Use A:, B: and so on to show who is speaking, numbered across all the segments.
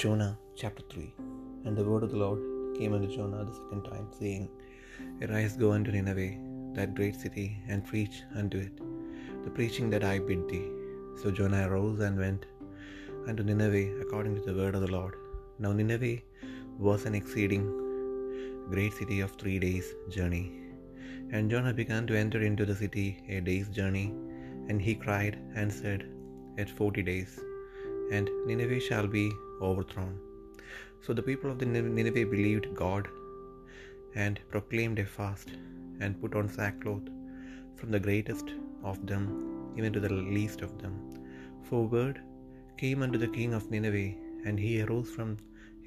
A: Jonah chapter 3 And the word of the Lord came unto Jonah the second time, saying, Arise, go unto Nineveh, that great city, and preach unto it the preaching that I bid thee. So Jonah arose and went unto Nineveh according to the word of the Lord. Now Nineveh was an exceeding great city of three days' journey. And Jonah began to enter into the city a day's journey, and he cried and said, At forty days, and Nineveh shall be overthrown. So the people of the Nineveh believed God and proclaimed a fast and put on sackcloth from the greatest of them even to the least of them. For word came unto the king of Nineveh, and he arose from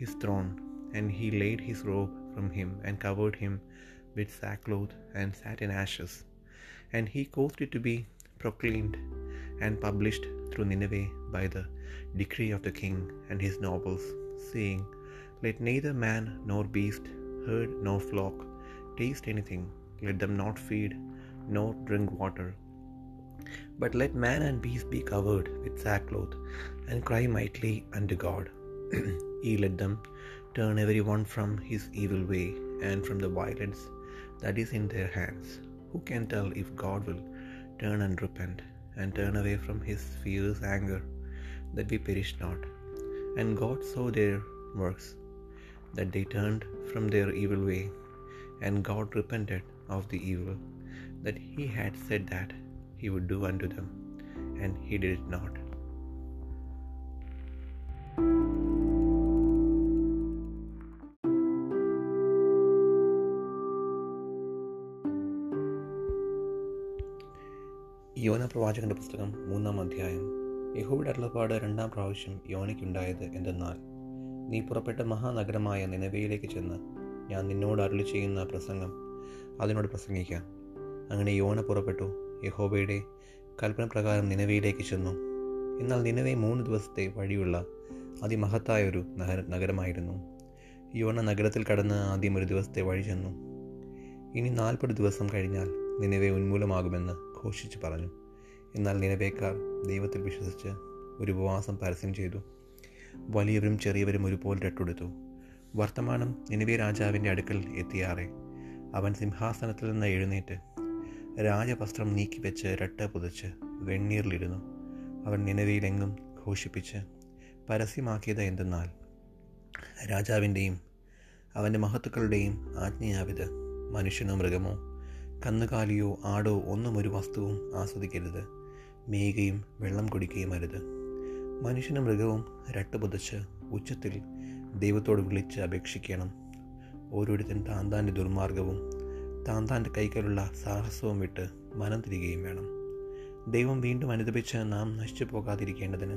A: his throne, and he laid his robe from him, and covered him with sackcloth, and sat in ashes. And he caused it to be proclaimed and published through Nineveh by the decree of the king and his nobles, saying, Let neither man nor beast, herd nor flock taste anything, let them not feed nor drink water. But let man and beast be covered with sackcloth, and cry mightily unto God. Ye let them turn every one from his evil way, and from the violence that is in their hands. Who can tell if God will turn and repent, and turn away from his fierce anger, that we perish not? And God saw their works, that they turned from their evil way, and God repented of the evil that he had said that he would do unto them, and he did it not. യോന പ്രവാചകന്റെ പുസ്തകം മൂന്നാം അധ്യായം. യഹോയുടെ അരുളപ്പാട് രണ്ടാം പ്രാവശ്യം യോനയ്ക്കുണ്ടായത് എന്തെന്നാൽ നീ പുറപ്പെട്ട മഹാനഗരമായ നിലവയിലേക്ക് ചെന്ന് ഞാൻ നിന്നോട് അരുളി ചെയ്യുന്ന പ്രസംഗം അതിനോട് പ്രസംഗിക്കാം. അങ്ങനെ യോന പുറപ്പെട്ടു. യഹോബയുടെ കൽപ്പന പ്രകാരം നിലവയിലേക്ക് ചെന്നു. എന്നാൽ നിലവെ മൂന്ന് ദിവസത്തെ വഴിയുള്ള അതിമഹത്തായ ഒരു നഗരമായിരുന്നു. യോന നഗരത്തിൽ കടന്ന് ആദ്യം ഒരു ദിവസത്തെ വഴി ചെന്നു. ഇനി നാൽപ്പത് ദിവസം കഴിഞ്ഞാൽ നിലവെ ഉന്മൂലമാകുമെന്ന് ഘോഷിച്ച് പറഞ്ഞു. എന്നാൽ നിലവേക്കാർ ദൈവത്തിൽ വിശ്വസിച്ച് ഒരു ഉപവാസം പരസ്യം ചെയ്തു. വലിയവരും ചെറിയവരും ഒരുപോലെ രട്ടെടുത്തു. വർത്തമാനം നിലവെ രാജാവിന്റെ അടുക്കൽ എത്തിയാറെ. അവൻ സിംഹാസനത്തിൽ നിന്ന് എഴുന്നേറ്റ് രാജവസ്ത്രം നീക്കിവെച്ച് രട്ട പുതച്ച് വെണ്ണീറിലിരുന്നു. അവൻ നിലവിയിലെങ്ങും ഘോഷിപ്പിച്ച് പരസ്യമാക്കിയത് എന്തെന്നാൽ രാജാവിന്റെയും അവന്റെ മഹത്തുക്കളുടെയും ആജ്ഞയാവിത് മനുഷ്യനോ മൃഗമോ കന്നുകാലിയോ ആടോ ഒന്നും ഒരു വസ്തുവും ആസ്വദിക്കരുത്. മേയുകയും വെള്ളം കുടിക്കുകയും അരുത്. മനുഷ്യനും മൃഗവും രട്ടുപുതച്ച് ഉച്ചത്തിൽ ദൈവത്തോട് വിളിച്ച് അപേക്ഷിക്കണം. ഓരോരുത്തൻ താന്താന്റെ ദുർമാർഗവും താന്താന്റെ താന്റെ കൈക്കലുള്ള സാഹസവും വിട്ട് മനം തിരികുകയും വേണം. ദൈവം വീണ്ടും അനുദപിച്ച് നാം നശിച്ചു പോകാതിരിക്കേണ്ടതിന്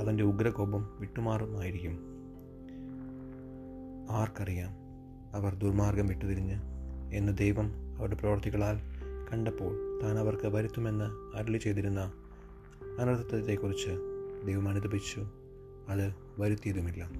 A: അവന്റെ ഉഗ്രകോപം വിട്ടുമാറുമായിരിക്കും. ആർക്കറിയാം അവർ ദുർമാർഗം വിട്ടുതിരിഞ്ഞ് എന്ന് ദൈവം അവരുടെ പ്രവർത്തികളാൽ കണ്ടപ്പോൾ താൻ അവർക്ക് വരുത്തുമെന്ന് അരളി ചെയ്തിരുന്ന അനർത്ഥത്തെക്കുറിച്ച് ദൈവം അനുദപിച്ചു. അത് വരുത്തിയതുമില്ല.